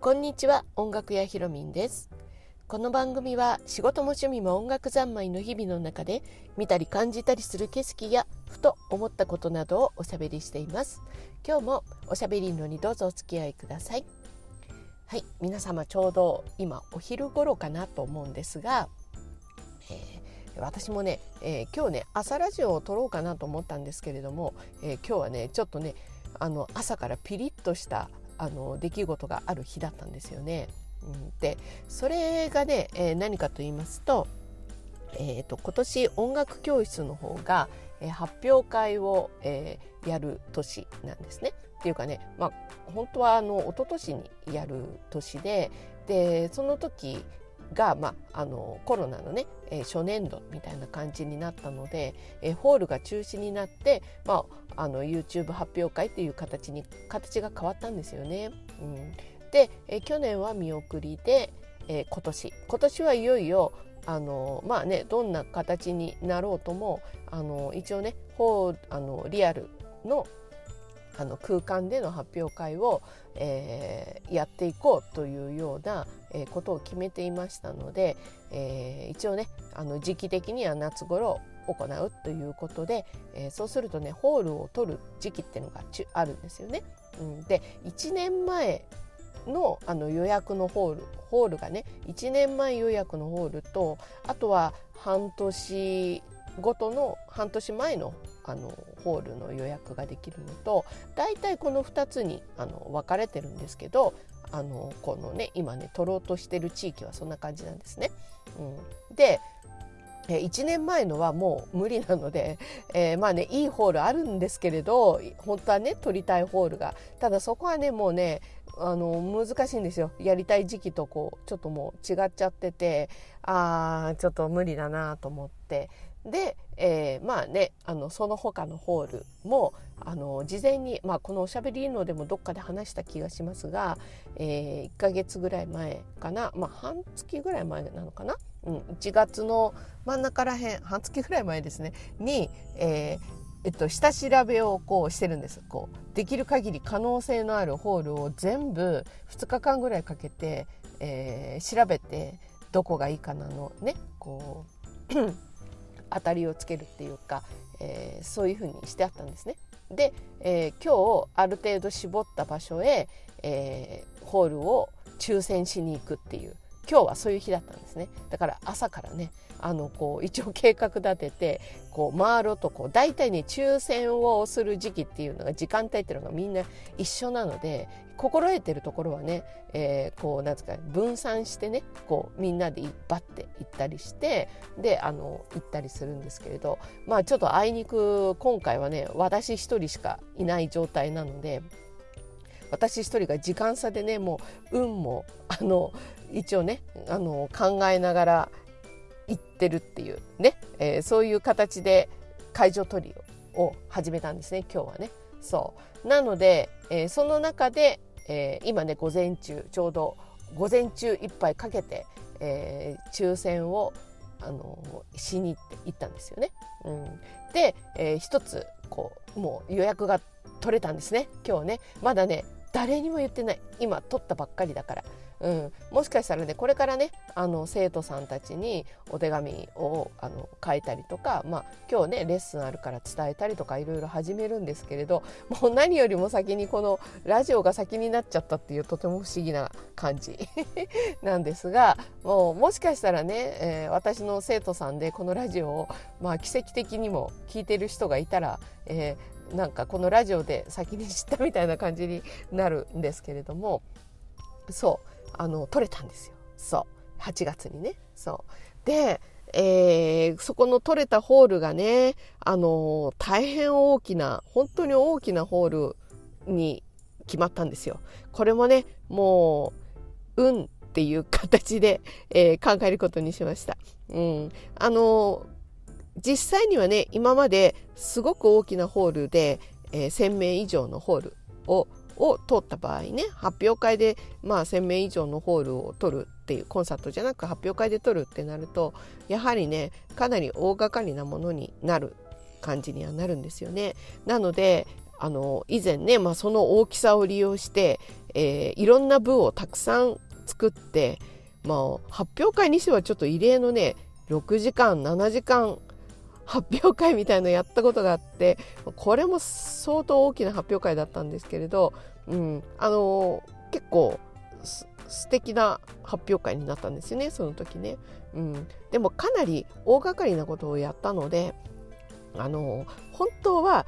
こんにちは音楽屋ひろみんです。この番組は仕事も趣味も音楽三昧の日々の中で見たり感じたりする景色やふと思ったことなどをおしゃべりしています。今日もおしゃべりのにどうぞお付き合いください。はい皆様ちょうど今お昼頃かなと思うんですが、えー、私もね、えー、今日ね朝ラジオを撮ろうかなと思ったんですけれども、えー、今日はねちょっとねあの朝からピリッとしたあの出来事がある日だったんですよね。うん、でそれがね、えー、何かと言いますと,、えーと、今年音楽教室の方が、えー、発表会を、えー、やる年なんですね。っていうかね、まあ、本当はあの一昨年にやる年ででその時が、まあ、あのコロナのね、えー、初年度みたいな感じになったので、えー、ホールが中止になって、まあ、あの YouTube 発表会っていう形に形が変わったんですよね。うん、で、えー、去年は見送りで、えー、今年今年はいよいよあのまあねどんな形になろうともあの一応ねホーあのリアルのあの空間での発表会を、えー、やっていこうというような、えー、ことを決めていましたので、えー、一応ねあの時期的には夏頃行うということで、えー、そうするとねホールを取る時期っていうのがあるんですよね。うん、で1年前のあの予約のホールホールがね1年前予約のホールとあとは半年ごとの半年前のあのホールの予約ができるのと大体この2つにあの分かれてるんですけどあのこのね今ね取ろうとしてる地域はそんな感じなんですね。うん、で1年前のはもう無理なので、えー、まあねいいホールあるんですけれど本当はね取りたいホールが。ただそこはねもうねあの難しいんですよ。やりたい時期とこうちょっともう違っちゃっててあーちょっと無理だなと思って。で、えー、まあねあのその他のホールもあの事前に、まあ、このおしゃべりのでもどっかで話した気がしますが、えー、1ヶ月ぐらい前かな、まあ、半月ぐらい前なのかな、うん、1月の真ん中らへん半月ぐらい前ですねに、えーえっと、下調べをこうしてるんです。こうできる限り可能性のあるホールを全部2日間ぐらいかけて、えー、調べてどこがいいかなのねこう当たりをつけるっていうか、えー、そういうふうにしてあったんですね。で、えー、今日ある程度絞った場所へ、えー、ホールを抽選しに行くっていう今日はそういう日だったんですねだから朝からねあのこう一応計画立ててこう回ろうとこう大体ね抽選をする時期っていうのが時間帯っていうのがみんな一緒なので心得てるところはね、えー、こうなんですか分散してねこうみんなでバッて行ったりしてであの行ったりするんですけれどまあちょっとあいにく今回はね私一人しかいない状態なので。私一人が時間差でねもう運もあの一応ねあの考えながら行ってるっていうね、えー、そういう形で会場取りを始めたんですね今日はね。そうなので、えー、その中で、えー、今ね午前中ちょうど午前中いっぱいかけて、え、抽選をあのしに行って行ったんですよね。うん、で、えー、一つこうもう予約が取れたんですね今日ねまだね誰にも言ってない。今取ったばっかりだから。うん、もしかしたらねこれからねあの生徒さんたちにお手紙をあの書いたりとか、まあ、今日ねレッスンあるから伝えたりとかいろいろ始めるんですけれどもう何よりも先にこのラジオが先になっちゃったっていうとても不思議な感じ なんですがもうもしかしたらね、えー、私の生徒さんでこのラジオを、まあ、奇跡的にも聞いてる人がいたら、えー、なんかこのラジオで先に知ったみたいな感じになるんですけれどもそうあの取れたんですよ。そう。8月にね。そう。で、えー、そこの取れたホールがねあの大変大きな本当に大きなホールに決まったんですよ。これもねもう運っていう形で、えー、考えることにしました。うん、あの実際にはね今まですごく大きなホールで、えー、1,000名以上のホールをを通った場合ね発表会で、まあ、1,000名以上のホールを取るっていうコンサートじゃなく発表会で取るってなるとやはりねかなり大掛かりなものになる感じにはなるんですよね。なのであの以前ね、まあ、その大きさを利用して、えー、いろんな部をたくさん作って、まあ、発表会にしてはちょっと異例のね6時間7時間発表会みたいのやったことがあってこれも相当大きな発表会だったんですけれど、うん、あの結構素敵な発表会になったんですよねその時ね、うん、でもかなり大掛かりなことをやったのであの本当は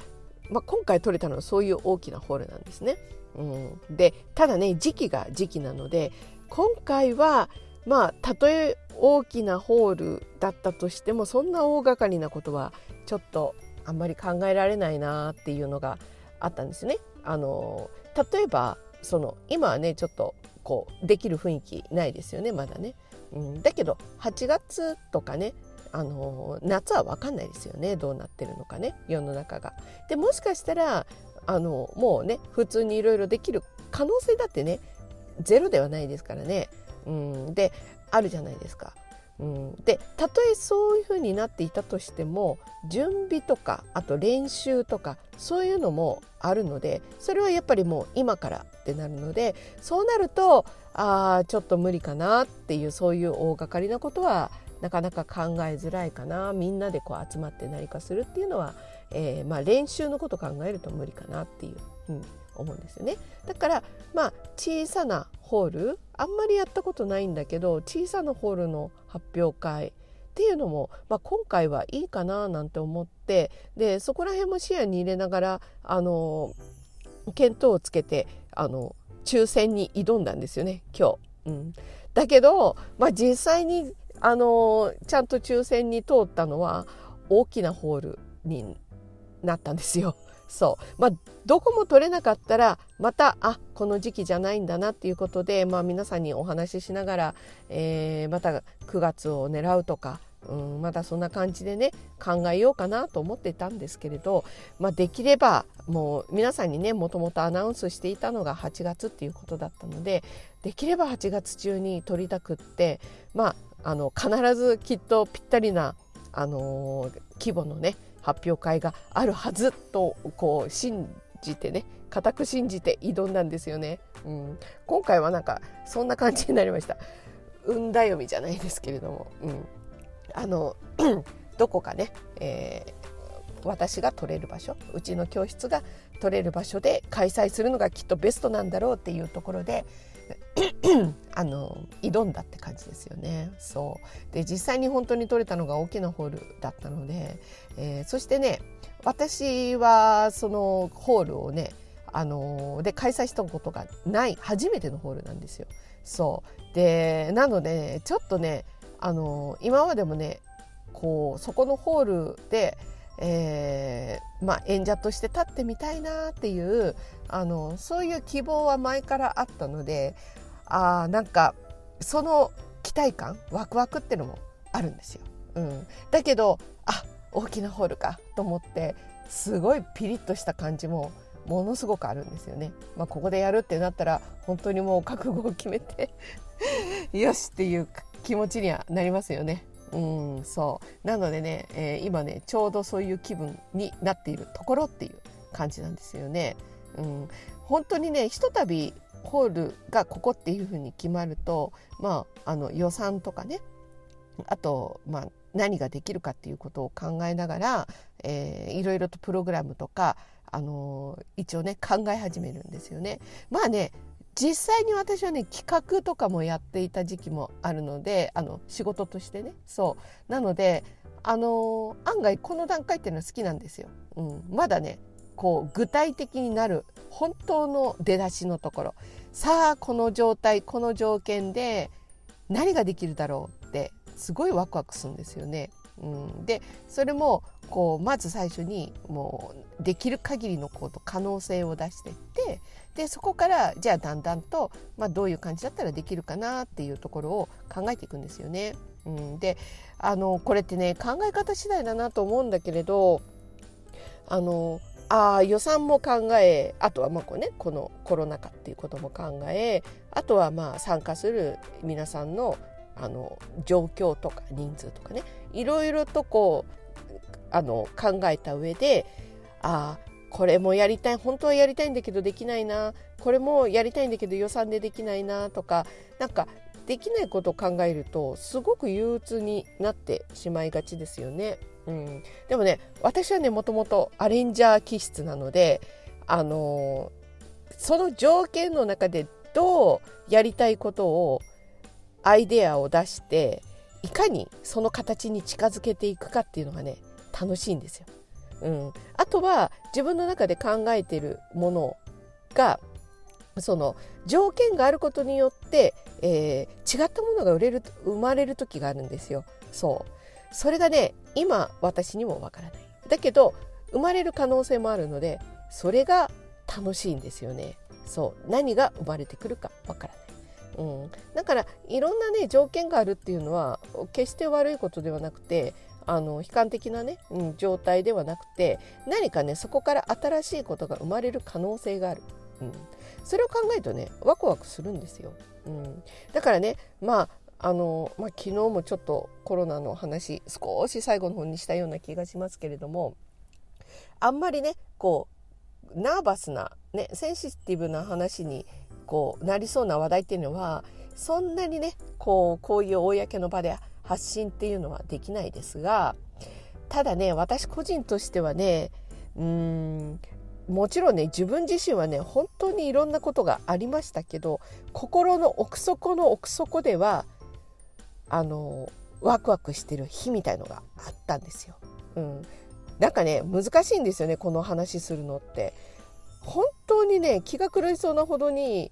まあ、今回取れたのはそういう大きなホールなんですね。うん、でただね時期が時期なので今回はまあたとえ大きなホールだったとしてもそんな大掛かりなことはちょっとあんまり考えられないなっていうのがあったんですね。あの例えばその今はねちょっとこうできる雰囲気ないですよねまだね。うん、だけど8月とかねあの夏は分かんないですよねどうなってるのかね世の中が。でもしかしたらあのもうね普通にいろいろできる可能性だってねゼロではないですからね。うん、であるじゃないですか。うん、でたとえそういうふうになっていたとしても準備とかあと練習とかそういうのもあるのでそれはやっぱりもう今からってなるのでそうなるとああちょっと無理かなっていうそういう大掛かりなことはなかなか考えづらいかなみんなでこう集まって何かするっていうのは、えー、まあ、練習のこと考えると無理かなっていう、うん、思うんですよね。だからまあ小さなホールあんまりやったことないんだけど小さなホールの発表会っていうのも、まあ、今回はいいかななんて思ってでそこら辺も視野に入れながらあの見当をつけてあの抽選に挑んだんですよね今日。うん、だけど、まあ、実際にあのちゃんと抽選に通ったのは大きなホールになったんですよ。そう。まあ、どこも取れなかったらまたあこの時期じゃないんだなっていうことで、まあ、皆さんにお話ししながら、えー、また9月を狙うとか、うん、またそんな感じでね考えようかなと思ってたんですけれど、まあ、できればもう皆さんにねもともとアナウンスしていたのが8月っていうことだったのでできれば8月中に取りたくってまああの必ずきっとぴったりな、あのー、規模のね発表会があるはずとこう信じてね固く信じて挑んだんですよね、うん、今回はなんかそんな感じになりました。運だよみじゃないですけれども、うん、あの どこかね、えー、私が取れる場所うちの教室が取れる場所で開催するのがきっとベストなんだろうっていうところで あの挑んだって感じですよね。そうで実際に本当に撮れたのが大きなホールだったので、えー、そしてね私はそのホールをねあので開催したことがない初めてのホールなんですよ。そうでなので、ちょっとねあの今までもねこうそこのホールでえー、まあ、演者として立ってみたいなっていうあのそういう希望は前からあったのであなんかその期待感ワクワクっていうのもあるんですよ。うん、だけどあ大きなホールかと思ってすごいピリッとした感じもものすごくあるんですよね。まあ、ここでやるってなったら本当にもう覚悟を決めて よしっていう気持ちにはなりますよね。うんそうなのでね、えー、今ねちょうどそういう気分になっているところっていう感じなんですよね。うん、本当にねひとたびホールがここっていうふうに決まると、まあ、あの予算とかねあと、まあ、何ができるかっていうことを考えながら、えー、いろいろとプログラムとか、あのー、一応ね考え始めるんですよね。まあね実際に私はね企画とかもやっていた時期もあるのであの仕事としてね。そう。なのであの案外この段階っていうのは好きなんですよ。うん、まだねこう具体的になる本当の出だしのところ。さあこの状態この条件で何ができるだろうってすごいワクワクするんですよね。うん、でそれもこうまず最初にもうできる限りのこと可能性を出していってでそこからじゃあだんだんと、まあ、どういう感じだったらできるかなっていうところを考えていくんですよね。うん、であのこれってね考え方次第だなと思うんだけれどあのあ予算も考えあとはまあこ,、ね、このコロナ禍っていうことも考えあとはまあ参加する皆さんのあの状況とか人数とかねいろいろとこうあの考えた上でああこれもやりたい本当はやりたいんだけどできないなこれもやりたいんだけど予算でできないなとかなんかできないことを考えるとすごく憂鬱になってしまいがちですよね。うん、でもね私はねもともとアレンジャー気質なのであのー、その条件の中でどうやりたいことをアイデアを出していかにその形に近づけていくかっていうのがね楽しいんですよ。うん、あとは自分の中で考えているものがその条件があることによって、えー、違ったものが売れる生まれる時があるんですよ。そうそれがね今私にもわからない。だけど生まれる可能性もあるのでそれが楽しいんですよね。そう何が生まれてくるかわからない。うん、だからいろんなね条件があるっていうのは決して悪いことではなくてあの悲観的なね、うん、状態ではなくて何かねそこから新しいことが生まれる可能性がある、うん、それを考えるとねワクワクするんですよ、うん、だからねまああの、まあ、昨日もちょっとコロナの話少し最後の方にしたような気がしますけれどもあんまりねこうナーバスな、ね、センシティブな話にこうなりそうな話題っていうのはそんなにねこうこういう公の場で発信っていうのはできないですがただね私個人としてはねうんもちろんね自分自身はね本当にいろんなことがありましたけど心の奥底の奥底ではあのワクワクしてる日みたいのがあったんですよ。うん、なんかね難しいんですよねこの話するのって。本当にね気が狂いそうなほどに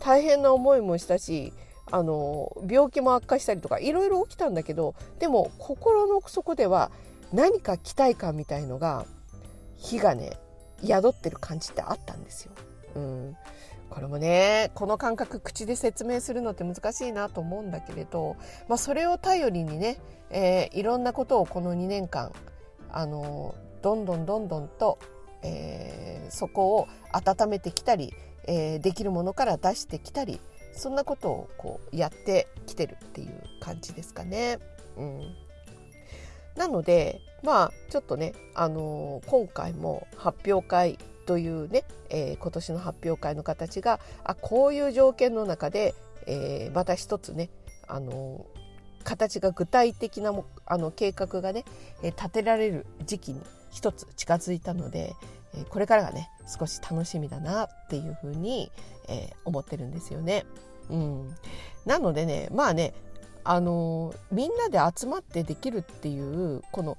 大変な思いもしたしあの病気も悪化したりとかいろいろ起きたんだけどでも心の奥底では何か期待感みたいのが火がね宿ってる感じってあったんですよ。うん、これもねこの感覚口で説明するのって難しいなと思うんだけれど、まあ、それを頼りにね、えー、いろんなことをこの2年間あのどんどんどんどんと、えー、そこを温めてきたり、えー、できるものから出してきたりそんなことをこうやってきてるっていう感じですかね。うん、なのでまあちょっとね、あのー、今回も発表会というね、えー、今年の発表会の形があこういう条件の中で、えー、また一つね、あの形が具体的なもあの計画がね、え立てられる時期に一つ近づいたので、えこれからがね少し楽しみだなっていうふうに、え思ってるんですよね。うん、なのでねまあねあのみんなで集まってできるっていうこの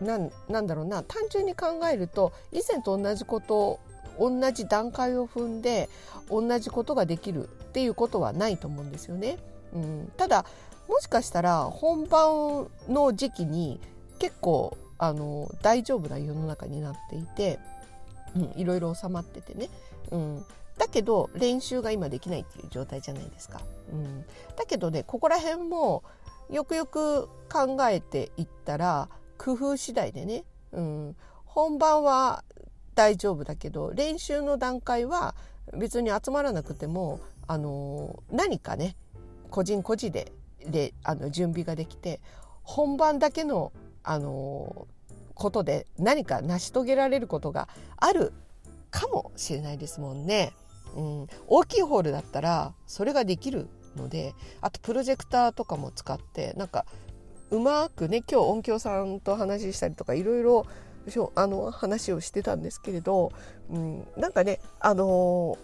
なんなんだろうな単純に考えると以前と同じこと同じ段階を踏んで同じことができるっていうことはないと思うんですよね。うん、ただもしかしたら本番の時期に結構あの大丈夫な世の中になっていて、いろいろ収まっててね、うん、だけど練習が今できないっていう状態じゃないですか。うん、だけどねここら辺もよくよく考えていったら工夫次第でね、うん、本番は大丈夫だけど練習の段階は別に集まらなくてもあの何かね個人個人でであの準備ができて本番だけのあのことで何か成し遂げられることがあるかもしれないですもんね。うん、大きいホールだったらそれができるのであとプロジェクターとかも使ってなんかうまくね今日音響さんと話したりとかいろいろあの話をしてたんですけれど、うん、なんかねあの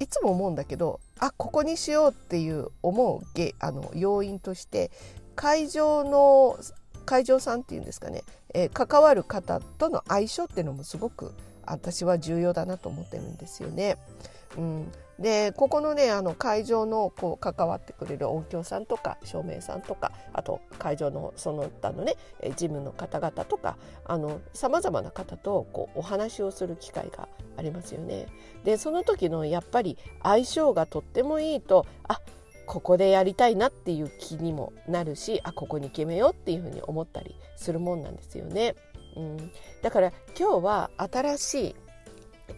ー、いつも思うんだけどあここにしようっていう思うあの要因として会場の会場さんっていうんですかね、えー、関わる方との相性っていうのもすごく私は重要だなと思ってるんですよね。うん、でここのねあの会場のこう関わってくれる音響さんとか照明さんとかあと会場のその他のね事務の方々とかさまざまな方とこうお話をする機会がありますよね。でその時のやっぱり相性がとってもいいとあここでやりたいなっていう気にもなるしあここに決めようっていうふうに思ったりするもんなんですよね。うん、だから今日は新しい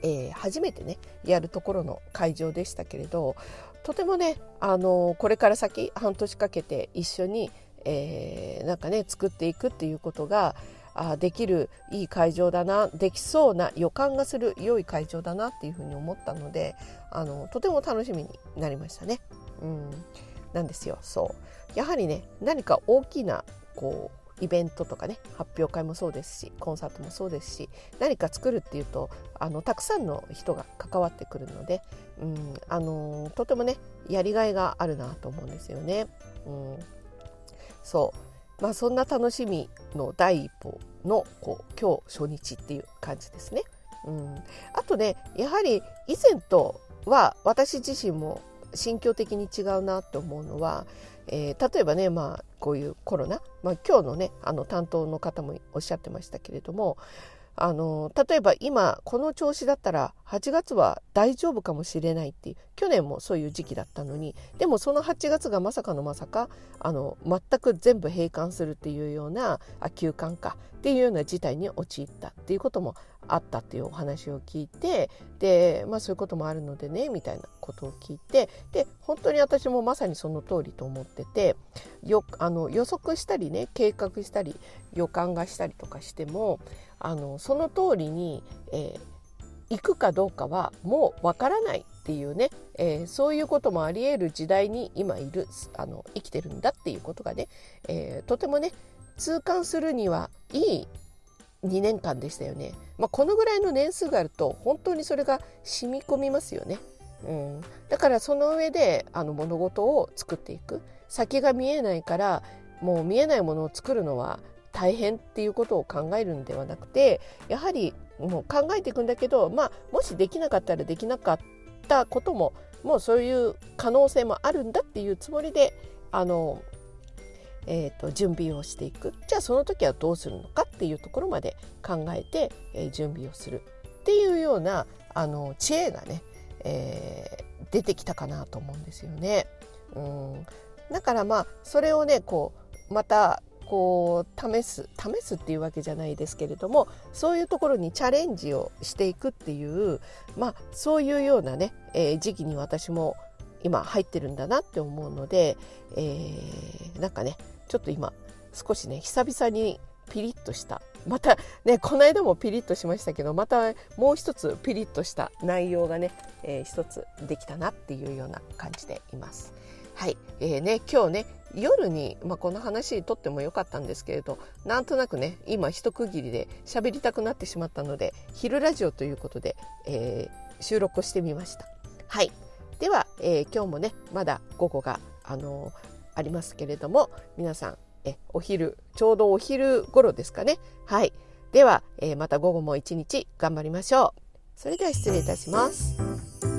えー、初めてねやるところの会場でしたけれどとてもね、あのこれから先半年かけて一緒に、えー、なんかね作っていくっていうことがあできるいい会場だなできそうな予感がする良い会場だなっていうふうに思ったのであのとても楽しみになりましたね。うん、なんですよ。そう。やはりね何か大きなこうイベントとかね発表会もそうですしコンサートもそうですし何か作るっていうとあのたくさんの人が関わってくるので、うん、あのとてもねやりがいがあるなと思うんですよね。うん、そう。まあそんな楽しみの第一歩のこう今日初日っていう感じですね。うん、あとねやはり以前とは私自身も心境的に違うなと思うのはえー、例えばね、まあ、こういうコロナ、まあ、今日のねあの担当の方もおっしゃってましたけれどもあの例えば今この調子だったら8月は大丈夫かもしれないっていう去年もそういう時期だったのにでもその8月がまさかのまさかあの全く全部閉館するっていうようなあ休館かっていうような事態に陥ったっていうこともあったっていうお話を聞いてで、まあ、そういうこともあるのでねみたいなことを聞いてで本当に私もまさにその通りと思っててよあの予測したりね計画したり予感がしたりとかしてもあのその通りに、えー、行くかどうかはもうわからないっていうね、えー、そういうこともありえる時代に今いるあの生きてるんだっていうことがね、えー、とてもね痛感するにはいい2年間でしたよね、まあ、このぐらいの年数があると本当にそれが染み込みますよね、うん、だからその上であの物事を作っていく。先が見えないからもう見えないものを作るのは大変っていうことを考えるんではなくてやはりもう考えていくんだけど、まあ、もしできなかったらできなかったことももうそういう可能性もあるんだっていうつもりであの、えーと、準備をしていくじゃあその時はどうするのかっていうところまで考えて、えー、準備をするっていうようなあの知恵がね、えー、出てきたかなと思うんですよね。うんだからまあそれをねこうまたこう試す試すっていうわけじゃないですけれどもそういうところにチャレンジをしていくっていうまあそういうようなね、えー、時期に私も今入ってるんだなって思うので、えー、なんかねちょっと今少しね久々にピリッとしたまたねこの間もピリッとしましたけどまたもう一つピリッとした内容がね、えー、一つできたなっていうような感じでいます。はい、えーね、今日ね夜に、まあ、この話とってもよかったんですけれどなんとなくね今一区切りで喋りたくなってしまったので昼ラジオということで、えー、収録をしてみました。はいでは、えー、今日もねまだ午後が、あの、ありますけれども皆さんえお昼ちょうどお昼頃ですかね。はい。では、えー、また午後も一日頑張りましょう。それでは失礼いたします。